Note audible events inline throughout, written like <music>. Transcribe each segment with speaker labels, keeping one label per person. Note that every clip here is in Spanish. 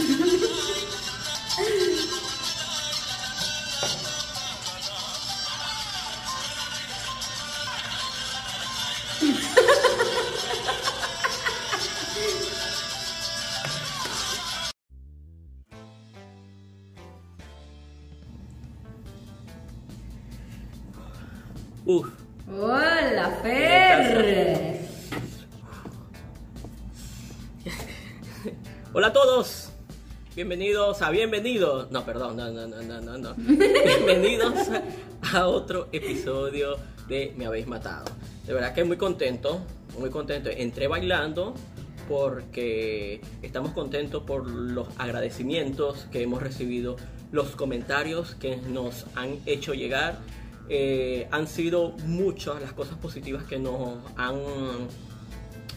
Speaker 1: Ai, <laughs> Bienvenidos. No, perdón, no, no, no, no, no, no. <laughs> Bienvenidos a otro episodio de Me habéis matado. De verdad que muy contento, muy contento. Entré bailando porque estamos contentos por los agradecimientos que hemos recibido, los comentarios que nos han hecho llegar. Eh, han sido muchas las cosas positivas que nos han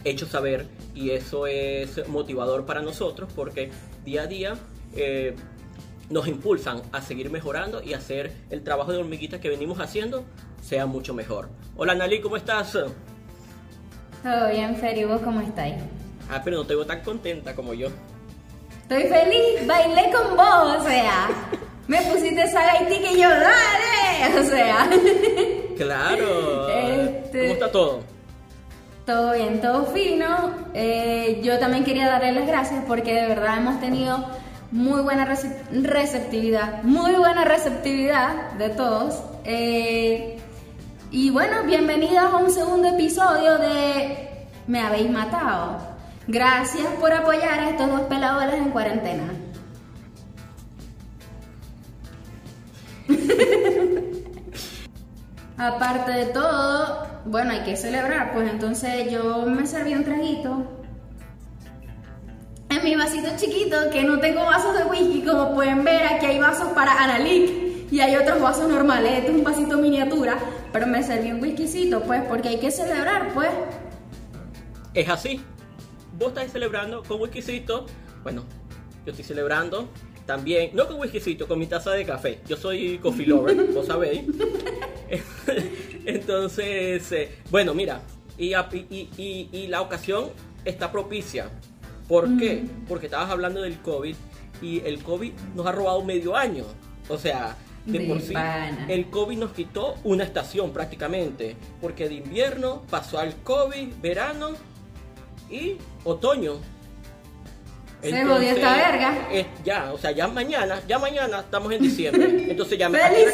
Speaker 1: hecho saber y eso es motivador para nosotros porque día a día eh, nos impulsan a seguir mejorando y hacer el trabajo de hormiguita que venimos haciendo sea mucho mejor. Hola Nali, ¿cómo estás?
Speaker 2: Todo bien, Fer, ¿y vos cómo estáis?
Speaker 1: Ah, pero no te veo tan contenta como yo.
Speaker 2: Estoy feliz, bailé con vos, o sea, me pusiste esa gaitica y yo, dale, o sea,
Speaker 1: Claro.
Speaker 2: Este-
Speaker 1: ¿Cómo está todo?
Speaker 2: todo bien, todo fino. Eh, yo también quería darle las gracias porque de verdad hemos tenido muy buena rece- receptividad, muy buena receptividad de todos. Eh, y bueno, bienvenidos a un segundo episodio de Me habéis matado. Gracias por apoyar a estos dos peladoras en cuarentena. <laughs> Aparte de todo, bueno, hay que celebrar, pues entonces yo me serví un traguito en mi vasito chiquito, que no tengo vasos de whisky, como pueden ver, aquí hay vasos para Analik y hay otros vasos normales, este es un vasito miniatura, pero me serví un whiskycito, pues, porque hay que celebrar, pues.
Speaker 1: Es así. Vos estáis celebrando con whiskycito. Bueno, yo estoy celebrando también, no con whiskycito, con mi taza de café. Yo soy coffee lover, <laughs> vos sabéis. <laughs> Entonces, eh, bueno, mira, y, y- y- y la ocasión está propicia. ¿Por qué? Porque estabas hablando del COVID y el COVID nos ha robado medio año. O sea, de,
Speaker 2: De
Speaker 1: por sí,
Speaker 2: pana.
Speaker 1: el COVID nos quitó una estación prácticamente. Porque de invierno pasó al COVID, verano y otoño.
Speaker 2: Se jodió esta verga.
Speaker 1: es- ya, o sea, ya mañana, ya mañana estamos en diciembre. <laughs> Entonces ya me
Speaker 2: ¡Feliz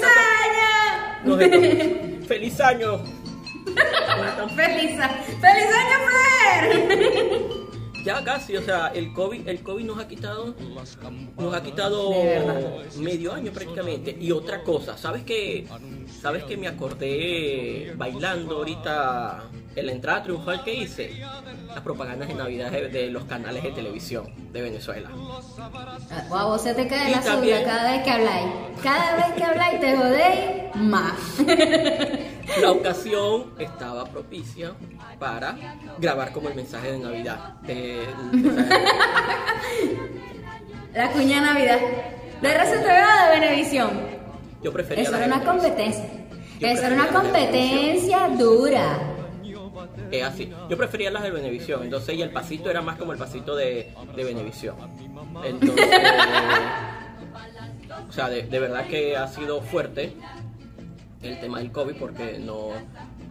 Speaker 2: año!
Speaker 1: ¡Feliz año! <laughs>
Speaker 2: ¡Feliz, a- ¡Feliz año, Fer! <laughs>
Speaker 1: Ya casi, o sea, el COVID, el COVID nos ha quitado, nos ha quitado medio año prácticamente. Y otra cosa, ¿sabes qué? ¿Sabes que me acordé bailando ahorita en la entrada triunfal que hice? Las propagandas de Navidad de, los canales de televisión de Venezuela.
Speaker 2: Wow, vos se te cae
Speaker 1: Y
Speaker 2: la
Speaker 1: también-
Speaker 2: cada vez que habláis. Cada vez que habláis te jodéis más. <laughs>
Speaker 1: La ocasión estaba propicia para grabar como el mensaje de Navidad. de-
Speaker 2: La cuña de Navidad. ¿De RCTV o de Venevisión?
Speaker 1: yo prefería
Speaker 2: Eso era una competencia. Eso era una competencia dura.
Speaker 1: Es así. Yo prefería las de Venevisión, entonces y el pasito era más como el pasito de, de Venevisión. Entonces, <laughs> o sea, de, de verdad que ha sido fuerte el tema del COVID porque no,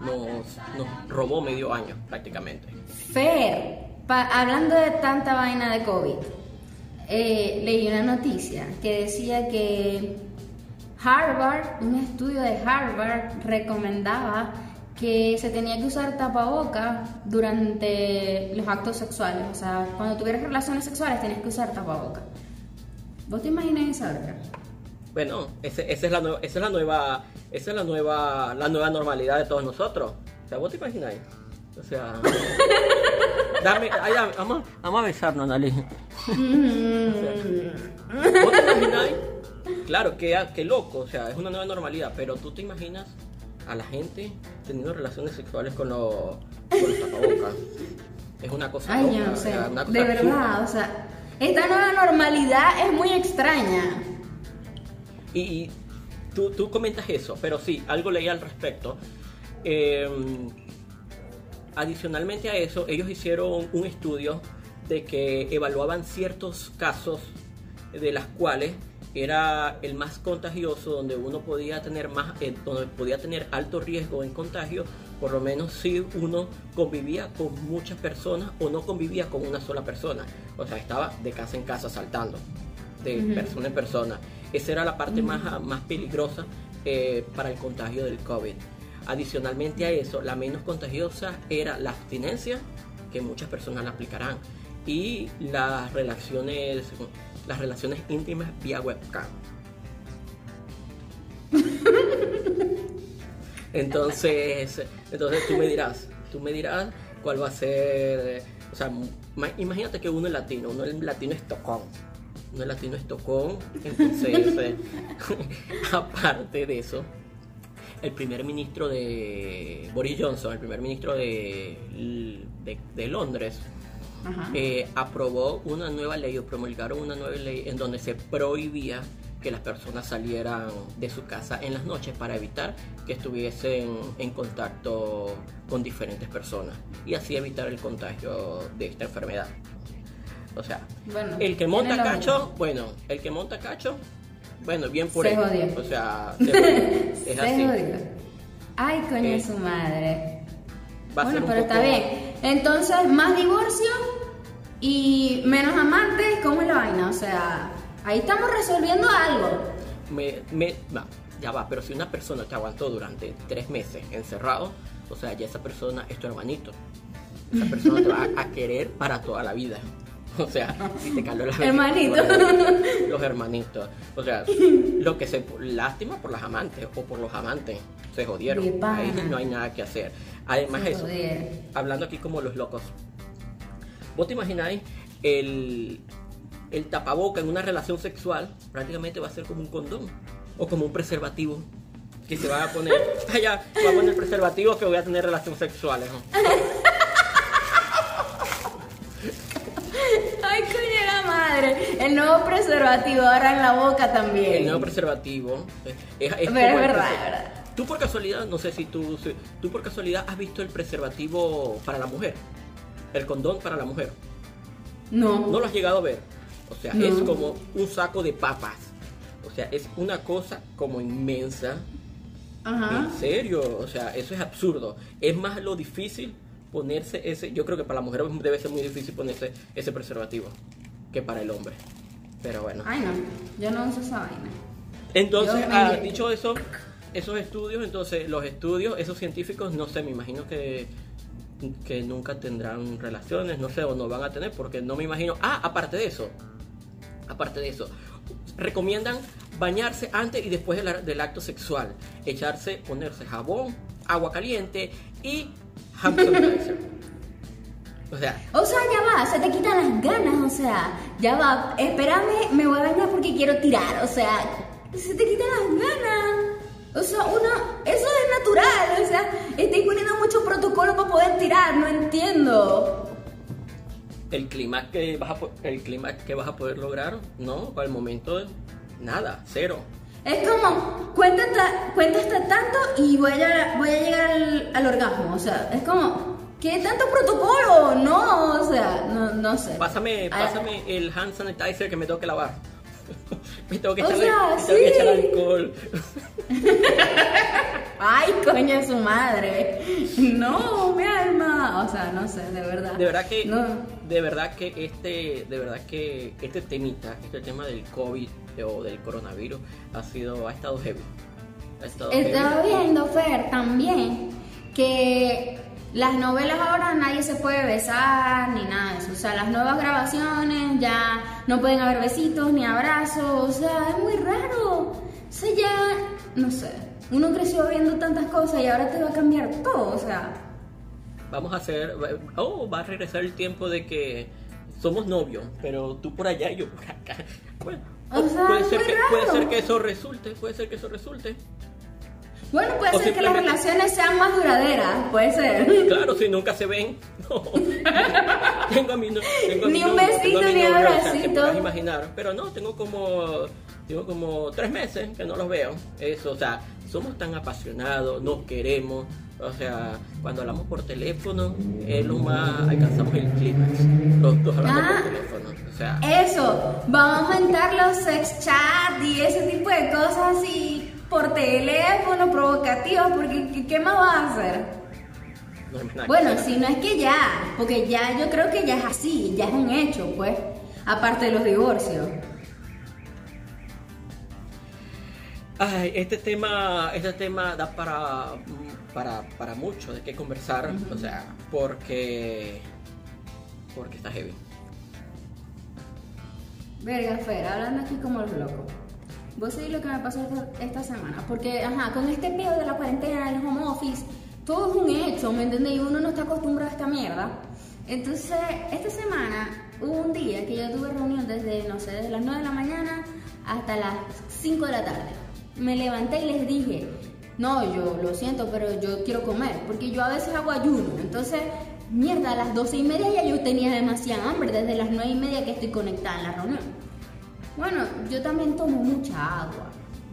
Speaker 1: nos, nos robó medio año prácticamente.
Speaker 2: Fer, hablando de tanta vaina de COVID, eh, leí una noticia que decía que Harvard, un estudio de Harvard, recomendaba que se tenía que usar tapaboca durante los actos sexuales. O sea, cuando tuvieras relaciones sexuales tenías que usar tapaboca. ¿Vos te imaginas esa verga?
Speaker 1: Bueno, ese- esa es la nueva, esa es la nueva, esa es la nueva, la nueva normalidad de todos nosotros. O sea, vos te imagináis. O sea, <laughs> dame, ay, dame, vamos, vamos a besarnos, Nali. ¿Vos te imagináis? Claro, qué, qué loco, o sea, es una nueva normalidad, pero tú te imaginas a la gente teniendo relaciones sexuales con los, con los tapabocas. Es una cosa
Speaker 2: Ay,
Speaker 1: loca,
Speaker 2: no
Speaker 1: o
Speaker 2: sé.
Speaker 1: sea, una cosa
Speaker 2: De
Speaker 1: absurda.
Speaker 2: verdad, o sea, esta nueva normalidad es muy extraña.
Speaker 1: Y, tú, tú comentas eso, pero sí, algo leí al respecto. Eh, adicionalmente a eso, ellos hicieron un estudio de que evaluaban ciertos casos de las cuales era el más contagioso, donde uno podía tener más, eh, donde podía tener alto riesgo en contagio, por lo menos si uno convivía con muchas personas o no convivía con una sola persona. O sea, estaba de casa en casa saltando, de persona en persona. Esa era la parte más, más peligrosa eh, para el contagio del COVID. Adicionalmente a eso, la menos contagiosa era la abstinencia, que muchas personas la aplicarán, y las relaciones, las relaciones íntimas vía webcam. <laughs> Entonces, entonces tú me dirás, tú me dirás cuál va a ser, o sea, imagínate que uno es latino, uno es latino es uno es latino es tocón, entonces, eh, <laughs> aparte de eso, el primer ministro de Boris Johnson, el primer ministro de, de, Londres, eh, aprobó una nueva ley o promulgaron una nueva ley en donde se prohibía que las personas salieran de su casa en las noches para evitar que estuviesen en contacto con diferentes personas y así evitar el contagio de esta enfermedad. O sea, el que monta cacho, bueno, el que monta cacho bueno, bien por
Speaker 2: se
Speaker 1: O sea, se <laughs> es así.
Speaker 2: Ay, coño, eh, su madre. bueno, pero está bien. Entonces, más divorcio y menos amantes, ¿cómo es la vaina? O sea, ahí estamos resolviendo algo.
Speaker 1: Me, me, no, ya va, pero si una persona te aguantó durante tres meses encerrado, o sea, ya esa persona es tu hermanito. Esa persona te va a <laughs> querer para toda la vida. <laughs> O sea, si te caló la
Speaker 2: Hermanito.
Speaker 1: Los hermanitos. O sea, lo que se. Lástima por las amantes o por los amantes. Se jodieron. Ahí no hay nada que hacer. Además, eso. Hablando aquí como los locos. ¿Vos te imagináis el, el tapaboca en una relación sexual? Prácticamente va a ser como un condón o como un preservativo que se va a poner. <laughs> Ya, va a poner preservativo que voy a tener relaciones sexuales. ¿no?
Speaker 2: El nuevo preservativo ahora en la boca también.
Speaker 1: El nuevo preservativo.
Speaker 2: Es, es, verdad, verdad.
Speaker 1: Tú por casualidad, no sé si tú, tú por casualidad has visto el preservativo para la mujer. El condón para la mujer.
Speaker 2: No.
Speaker 1: No lo has llegado a ver. O sea, es como un saco de papas. O sea, es una cosa como inmensa. Ajá. En serio, o sea, eso es absurdo. Es más lo difícil ponerse ese. Yo creo que para la mujer debe ser muy difícil ponerse ese preservativo que para el hombre. Pero bueno.
Speaker 2: Ay, no, yo no uso esa vaina.
Speaker 1: Entonces, ah, dicho eso, esos estudios, entonces los estudios, esos científicos, no sé, me imagino que, que nunca tendrán relaciones, no sé, o no van a tener, porque no me imagino. Ah, aparte de eso, aparte de eso, recomiendan bañarse antes y después del, acto sexual, echarse, ponerse jabón, agua caliente y hand <laughs>
Speaker 2: o sea, o sea, ya va, se te quitan las ganas, o sea, ya va, espérame, me voy a bañar porque quiero tirar, o sea, se te quitan las ganas. O sea, uno, eso es natural, o sea, estoy poniendo mucho protocolo para poder tirar, no entiendo.
Speaker 1: El clima que vas a, el clima que vas a poder lograr, no, para el momento nada, cero.
Speaker 2: Es como, cuenta hasta, tanto y voy a, voy a llegar al, al orgasmo, o sea, es como, ¿Qué tanto protocolo? No, o sea, no, no sé.
Speaker 1: Pásame, pásame el hand sanitizer que me <laughs> tengo que lavar. me tengo que, echar, me tengo que echar alcohol. <laughs>
Speaker 2: Ay, coño, su madre. No, mi alma. O sea, no sé, de verdad.
Speaker 1: De verdad que, de verdad que este, de verdad que este temita, este tema del COVID o del coronavirus ha sido, ha estado heavy.
Speaker 2: Ha estado Estaba viendo, Fer, también que las novelas ahora nadie se puede besar ni nada de eso. O sea, las nuevas grabaciones ya no pueden haber besitos ni abrazos. O sea, es muy raro. O sea, ya, no sé. Uno creció viendo tantas cosas y ahora te va a cambiar todo. O sea.
Speaker 1: Vamos a hacer. Oh, va a regresar el tiempo de que somos novios, pero tú por allá y yo por acá. Bueno, puede, ser que, puede ser que eso resulte. Puede ser que eso resulte.
Speaker 2: Bueno, puede ser que las relaciones sean más duraderas, puede ser. <laughs>
Speaker 1: Claro, si nunca se ven. <laughs> <laughs> No. tengo a mi, tengo
Speaker 2: ni un besito ni un abracito.
Speaker 1: O imaginar, pero no, tengo como tengo como tres meses que no los veo. Eso, o sea, somos tan apasionados, nos queremos. O sea, cuando hablamos por teléfono, es lo más alcanzamos el clímax. Los dos hablamos por
Speaker 2: ah,
Speaker 1: teléfono. O sea,
Speaker 2: Eso, vamos a aumentar los sex chat y ese tipo de cosas así por teléfono, provocativos, porque ¿qué, más vas a hacer?
Speaker 1: no
Speaker 2: Bueno, si no es que ya, porque ya yo creo que ya es así, ya es un hecho, pues, aparte de los divorcios.
Speaker 1: Ay, este tema, este tema da para, para, para mucho de qué conversar, o sea, porque, porque está heavy.
Speaker 2: Verga, Fer, hablando aquí como los locos. Vos sabés lo que me pasó esta, esta semana. Porque, ajá, con este pedo de la cuarentena, el home office, todo es un hecho, ¿me entendés? Y uno no está acostumbrado a esta mierda. Entonces, esta semana hubo un día que yo tuve reunión desde, no sé, desde las 9 de la mañana hasta las 5 de la tarde. Me levanté y les dije, no, yo lo siento, pero yo quiero comer, porque yo a veces hago ayuno. Entonces, mierda, a las 12 y media ya yo tenía demasiada hambre, desde las 9 y media que estoy conectada en la reunión. Bueno, yo también tomo mucha agua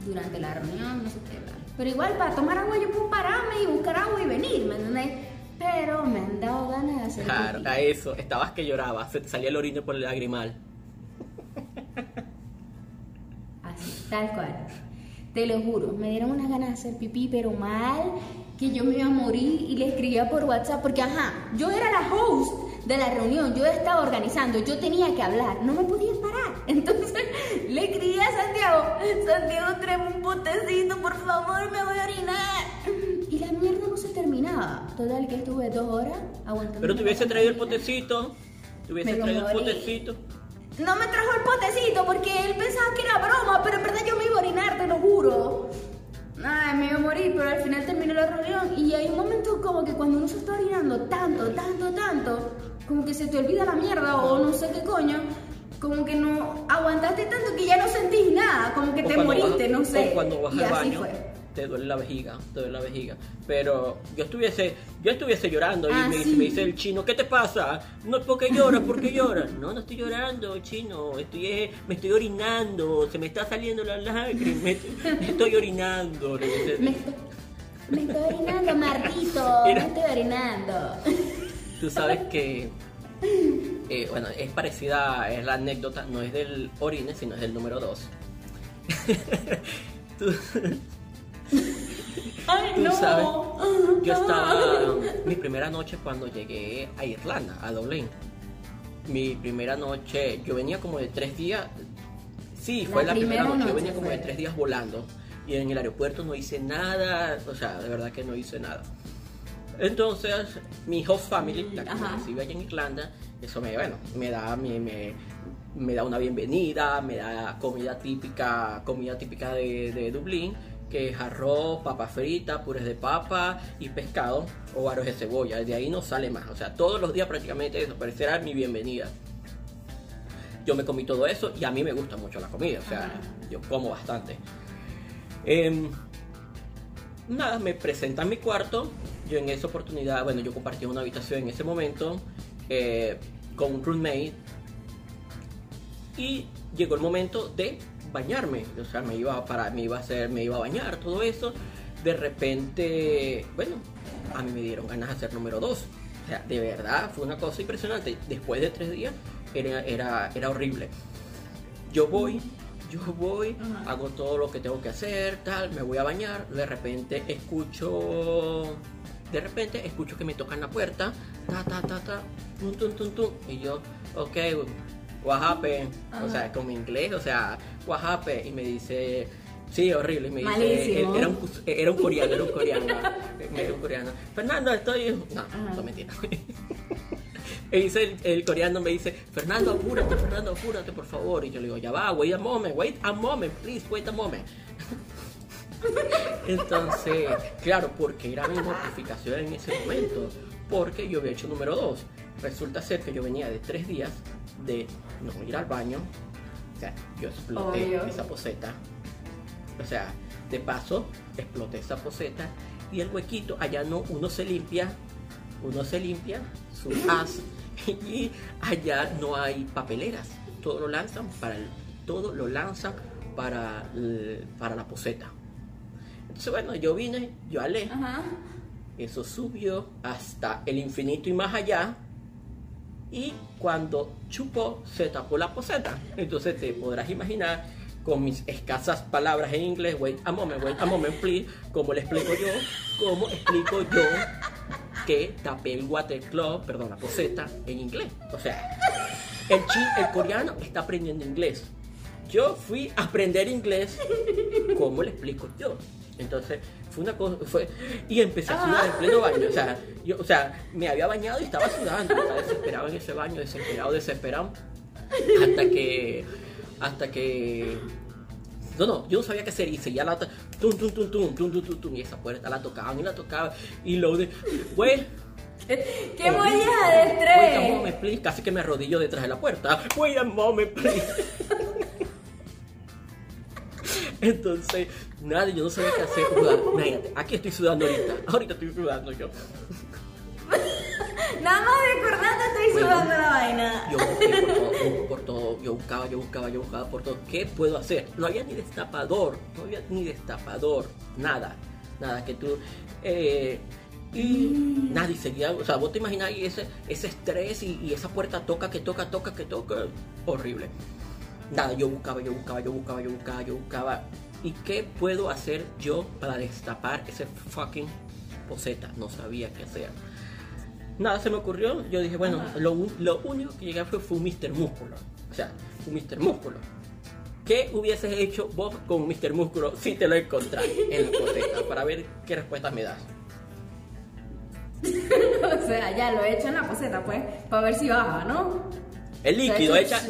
Speaker 2: durante la reunión, no sé qué. Pero igual para tomar agua yo puedo pararme y buscar agua y venir, ¿me entendéis? Pero me han dado ganas de hacer
Speaker 1: Claro, a eso, estabas que llorabas, se te salía el orino por el lagrimal.
Speaker 2: Así, tal cual. Te lo juro, me dieron unas ganas de hacer pipí, pero mal, que yo me iba a morir y le escribía por WhatsApp, porque ajá, yo era la host de la reunión, yo estaba organizando, yo tenía que hablar, no me podía parar. <laughs> Entonces le escribí a Santiago, Santiago, tráeme un potecito, por favor, me voy a orinar. Y la mierda no se terminaba. Total que estuve dos horas aguantando.
Speaker 1: Pero te hubiese traído el potecito, te hubiese traído el potecito.
Speaker 2: No me trajo el potecito porque él pensaba que era broma, pero en verdad yo me iba a orinar, te lo juro. Ay, me iba a morir, pero al final terminó la reunión y hay un momento como que cuando uno se está orinando tanto, tanto, tanto, como que se te olvida la mierda o no sé qué coño, como que no aguantaste tanto que ya no sentís nada, como que
Speaker 1: O
Speaker 2: te moriste,
Speaker 1: vas-
Speaker 2: no sé.
Speaker 1: O cuando vas
Speaker 2: y
Speaker 1: al
Speaker 2: así
Speaker 1: baño,
Speaker 2: fue.
Speaker 1: te duele la vejiga, te duele la vejiga. Pero yo estuviese, yo estuviese llorando y
Speaker 2: Ah,
Speaker 1: me,
Speaker 2: sí.
Speaker 1: me dice el chino, ¿qué te pasa? No, ¿por qué lloras? ¿Por qué lloras? No, no estoy llorando, chino, estoy, eh, me estoy orinando, se me está saliendo la lágrima, me, me estoy orinando.
Speaker 2: Me estoy, me estoy orinando, Martito, me estoy orinando.
Speaker 1: Tú sabes que, eh, bueno, es parecida, es la anécdota, no es del orine, sino es del número 2. <laughs> Tú,
Speaker 2: Ay,
Speaker 1: tú
Speaker 2: no.
Speaker 1: sabes, yo estaba, mi primera noche cuando llegué a Irlanda, a Dublín. Mi primera noche, yo venía como de tres días, sí, fue
Speaker 2: La
Speaker 1: la, primera noche, yo venía como de tres días volando. Y en el aeropuerto no hice nada, o sea, de verdad que no hice nada. Entonces, mi host family, la que me recibe allá en Irlanda, eso me, bueno, me da, me, me, me da una bienvenida, me da comida típica, comida típica de, de Dublín, que es arroz, papa frita, purés de papa y pescado o aros de cebolla. De ahí no sale más. O sea, todos los días prácticamente eso, pero mi bienvenida. Yo me comí todo eso y a mí me gusta mucho la comida, o sea,
Speaker 2: Ajá.
Speaker 1: yo como bastante. Em, nada, me presenta en mi cuarto. Yo en esa oportunidad, bueno, yo compartía una habitación en ese momento eh, con un roommate. Y llegó el momento de bañarme. O sea, me iba a parar, me iba a hacer, me iba a bañar, todo eso. De repente, bueno, a mí me dieron ganas de hacer número dos. O sea, de verdad, fue una cosa impresionante. Después de tres días, era, era, era horrible. Yo voy, yo voy,
Speaker 2: Ajá.
Speaker 1: hago todo lo que tengo que hacer, tal, me voy a bañar, de repente escucho, de repente escucho que me tocan la puerta, ta, ta, ta, ta, tum, tum, tum, tum, y yo, ok, what happened? o sea, con mi inglés, o sea, what happened? y me dice, sí, horrible, y me dice, era un, era un coreano, era un <laughs> coreano, era un coreano, Fernando, estoy, no,
Speaker 2: Ajá.
Speaker 1: no mentira. <laughs> Me dice el, el coreano me dice, Fernando, apúrate, Fernando, apúrate, por favor. Y yo le digo, ya va, wait a moment, wait a moment, please, wait a moment. Entonces, claro, porque era mi notificación en ese momento, porque yo había hecho número dos. Resulta ser que yo venía de tres días de no ir al baño. O sea, yo exploté
Speaker 2: Obvio.
Speaker 1: esa poseta. O sea, de paso, exploté esa poseta y el huequito, allá no, uno se limpia, uno se limpia su <laughs> as y allá no hay papeleras. Todo lo lanzan para el, todo lo lanzan para, el- para la poseta. Entonces, bueno, yo vine, yo alé,
Speaker 2: Ajá.
Speaker 1: eso subió hasta el infinito y más allá. y cuando chupó se tapó la poseta. Entonces te podrás imaginar con mis escasas palabras en inglés, wait a moment, wait a moment, please, cómo le explico yo, cómo explico yo que tapé el water club, perdón, la poseta en inglés. O sea, el, chi, el coreano está aprendiendo inglés. Yo fui a aprender inglés, ¿cómo le explico yo? Entonces, fue una cosa, fue, y empecé a sudar en pleno baño, o sea, yo, o sea, me había bañado y estaba sudando, estaba desesperado en ese baño, desesperado, desesperado, hasta que, hasta que, no, no, yo no sabía qué hacer y seguía la, tum, tum, tum, tum, tum, tum, tum, tum, y esa puerta la tocaban y la tocaban, y lo de, güey, <laughs>
Speaker 2: ¡Qué molleja de
Speaker 1: Wait a
Speaker 2: estrés!
Speaker 1: moment, please. Casi que me arrodillo detrás de la puerta. Wait a moment, please. Entonces, nada, yo no sabía qué hacer. Imagínate, aquí estoy sudando ahorita. Ahorita estoy sudando yo. <laughs>
Speaker 2: Nada más recordando estoy
Speaker 1: Bueno,
Speaker 2: sudando la vaina.
Speaker 1: Yo busqué por todo, por todo, yo <laughs> buscaba, yo buscaba, yo buscaba por todo. ¿Qué puedo hacer? No había ni destapador, no había ni destapador, nada, nada que tú. eh, y nada, y seguía, o sea, vos te imaginas ahí ese, ese estrés y, y esa puerta toca, que toca, toca, que toca, horrible. Nada, yo buscaba, yo buscaba, yo buscaba, yo buscaba, yo buscaba. ¿Y qué puedo hacer yo para destapar ese fucking poseta? No sabía qué hacer. Nada se me ocurrió. Yo dije, bueno, lo, único que llegué fue, fue un Mr. Músculo. O sea, un Mr. Músculo. ¿Qué hubieses hecho vos con Mr. Músculo si te lo encontrás en la poseta? Para ver qué respuesta me das. <laughs>
Speaker 2: O sea, ya lo he hecho en la poseta, pues, para ver si baja, ¿no?
Speaker 1: El líquido,
Speaker 2: O sea,
Speaker 1: echa.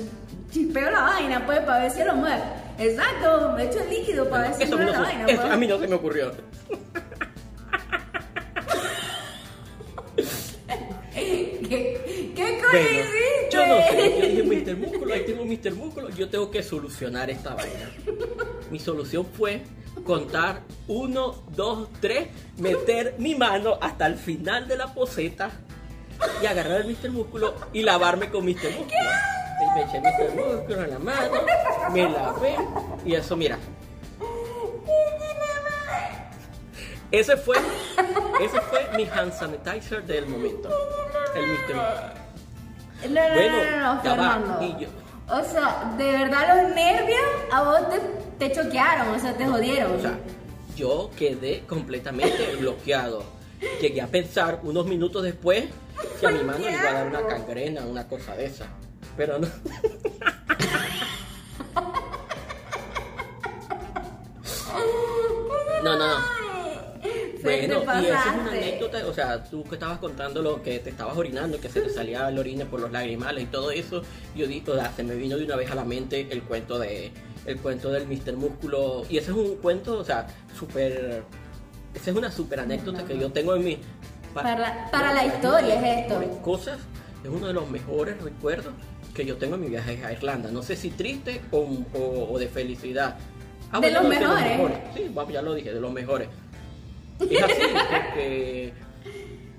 Speaker 2: Ch- Chispeo la vaina, pues, para ver si lo mueve. Exacto, he hecho el líquido para ver si mueve la vaina. pues.
Speaker 1: a mí no se me ocurrió.
Speaker 2: ¿Qué, qué coño
Speaker 1: Bueno,
Speaker 2: hiciste?
Speaker 1: yo no sé, yo dije Mr. Músculo, ahí tengo Mr. Músculo, yo tengo que solucionar esta vaina. Mi solución fue contar uno, dos, tres, meter mi mano hasta el final de la poseta y agarrar el Mr. Músculo y lavarme con Mr. Músculo. Y me eché Mr. Músculo en la mano, me lavé y eso, mira. Ese fue, ese fue mi hand sanitizer del momento. El Mr.
Speaker 2: No, no,
Speaker 1: Bueno,
Speaker 2: no, no, Fernando.
Speaker 1: y yo-
Speaker 2: O sea, de verdad los nervios a vos te, te choquearon, o sea, te jodieron.
Speaker 1: O sea, yo quedé completamente <laughs> bloqueado. Llegué a pensar unos minutos después que a mi mano le iba a dar una cangrena, una cosa de esa. Pero no. No, no, no. Bueno, y esa es una anécdota, o sea, tú que estabas contando lo que te estabas orinando, que se te salía el orine por los lagrimales y todo eso, yo dije, o sea, se me vino de una vez a la mente el cuento de el cuento del Mr. Músculo y ese es un cuento, o sea, súper esa es una súper anécdota que yo tengo en mi
Speaker 2: Para- para la historia es esto.
Speaker 1: Cosas, es uno de los mejores recuerdos que yo tengo en mi viaje a Irlanda. No sé si triste o, o- o de felicidad. Ah,
Speaker 2: De los
Speaker 1: no,
Speaker 2: mejores.
Speaker 1: Sí, ya lo dije, de los mejores. Es así, <laughs> porque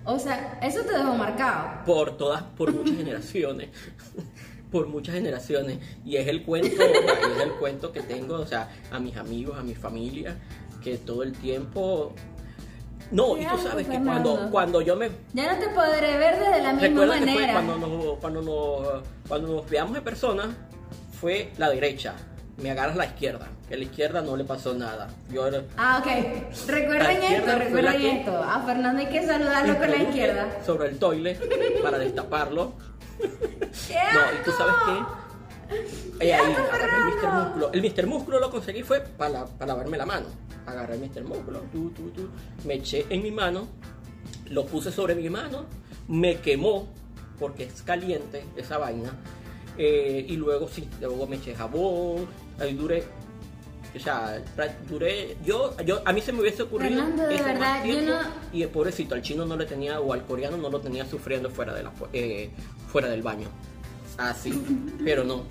Speaker 2: O sea, eso te dejó marcado.
Speaker 1: por todas, por muchas generaciones, <laughs> por muchas generaciones, y es el cuento, es el cuento que tengo, o sea, a mis amigos, a mi familia, que todo el tiempo, no, y tú sabes que cuando, cuando yo me,
Speaker 2: Ya no te podré ver desde la misma
Speaker 1: recuerda que fue
Speaker 2: manera.
Speaker 1: cuando nos, cuando nos, cuando nos veamos en persona, fue la derecha, me agarras la izquierda, que a la izquierda no le pasó nada, yo era,
Speaker 2: Ah, ok. Recuerden esto, recuerden
Speaker 1: que-
Speaker 2: esto. A Fernando hay que saludarlo con la izquierda.
Speaker 1: sobre el toilet para destaparlo.
Speaker 2: ¡Qué
Speaker 1: No, y tú sabes
Speaker 2: asco!
Speaker 1: Eh, ahí, agarré el Mr. Músculo. El Mr. Músculo lo conseguí fue para, para lavarme la mano. Agarré el Mr. Músculo, tú, tú, tú, me eché en mi mano, lo puse sobre mi mano, me quemó porque es caliente esa vaina. eh, y luego sí, luego me eché jabón, ahí duré. O sea, duré. Yo, yo, a mí se me hubiese ocurrido.
Speaker 2: Fernando, de verdad, yo no-
Speaker 1: Y el pobrecito, al chino no le tenía, o al coreano no lo tenía sufriendo fuera, de la, eh, fuera del baño. Así, pero no.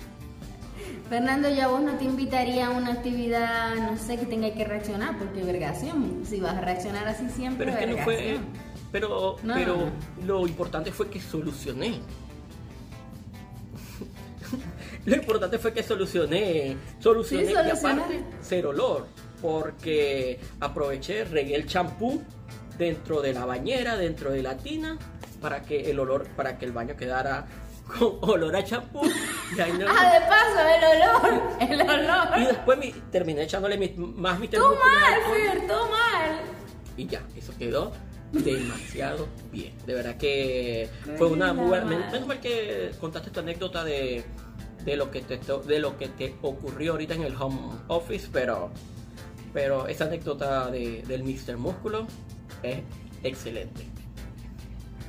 Speaker 2: Fernando, yo a vos no te invitaría a una actividad, no sé, que tenga que reaccionar, porque vergación. Si vas a reaccionar así siempre,
Speaker 1: Pero es que no fue. Pero,
Speaker 2: No.
Speaker 1: pero lo importante fue que solucioné. <laughs> lo importante fue que solucioné. Solucioné
Speaker 2: Sí,
Speaker 1: y aparte, cero olor. Porque aproveché, regué el champú dentro de la bañera, dentro de la tina, para que el olor, para que el baño quedara con olor a champú. Y, ahí no-
Speaker 2: Ah, de paso, el olor, el olor.
Speaker 1: y después mi- terminé echándole mi- más Músculo al
Speaker 2: mal. Fer, tú mal.
Speaker 1: Y ya, eso quedó demasiado bien. De verdad que fue una muy buena. men- Menos mal que contaste tu anécdota de, de lo que te de lo que te ocurrió ahorita en el home office, pero pero esa anécdota de, del Mr. Músculo es excelente.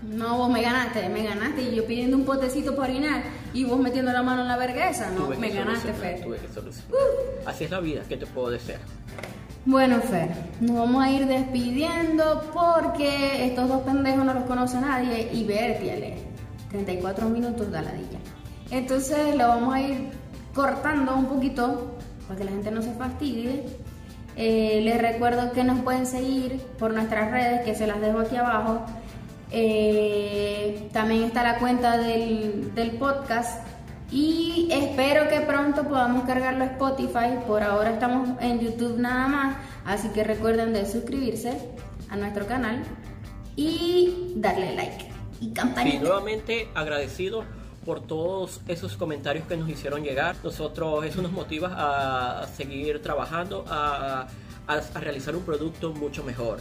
Speaker 2: No, vos me ganaste, me ganaste. Y yo pidiendo un potecito para orinar y vos metiendo la mano en la vergüenza. No, me ganaste, Fer.
Speaker 1: tuve que solucionar. Así es la vida, ¿qué te puedo desear?
Speaker 2: Bueno, Fer, nos vamos a ir despidiendo porque estos dos pendejos no los conoce nadie y vértiale. 34 minutos de ladilla. Entonces lo vamos a ir cortando un poquito para que la gente no se fastidie. Eh, les recuerdo que nos pueden seguir por nuestras redes, que se las dejo aquí abajo. Eh, también está la cuenta del, del podcast. Y espero que pronto podamos cargarlo a Spotify. Por ahora estamos en YouTube nada más. Así que recuerden de suscribirse a nuestro canal y darle like y campanita.
Speaker 1: nuevamente agradecido por todos esos comentarios que nos hicieron llegar. Nosotros, eso nos motiva a seguir trabajando, a, a- a realizar un producto mucho mejor.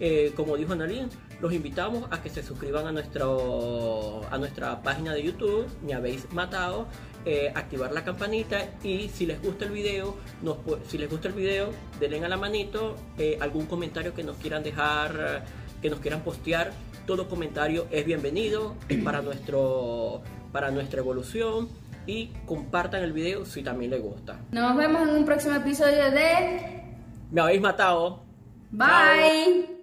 Speaker 1: Eh, como dijo Analín, los invitamos a que se suscriban a, nuestro, a nuestra página de YouTube, Me Habéis Matado, eh, activar la campanita y si les gusta el video, nos, si les gusta el video, denle a la manito eh, algún comentario que nos quieran dejar, que nos quieran postear. Todo comentario es bienvenido es para, nuestro, para nuestra evolución y compartan el video si también les gusta.
Speaker 2: Nos vemos en un próximo episodio de
Speaker 1: Me habéis matado.
Speaker 2: Bye.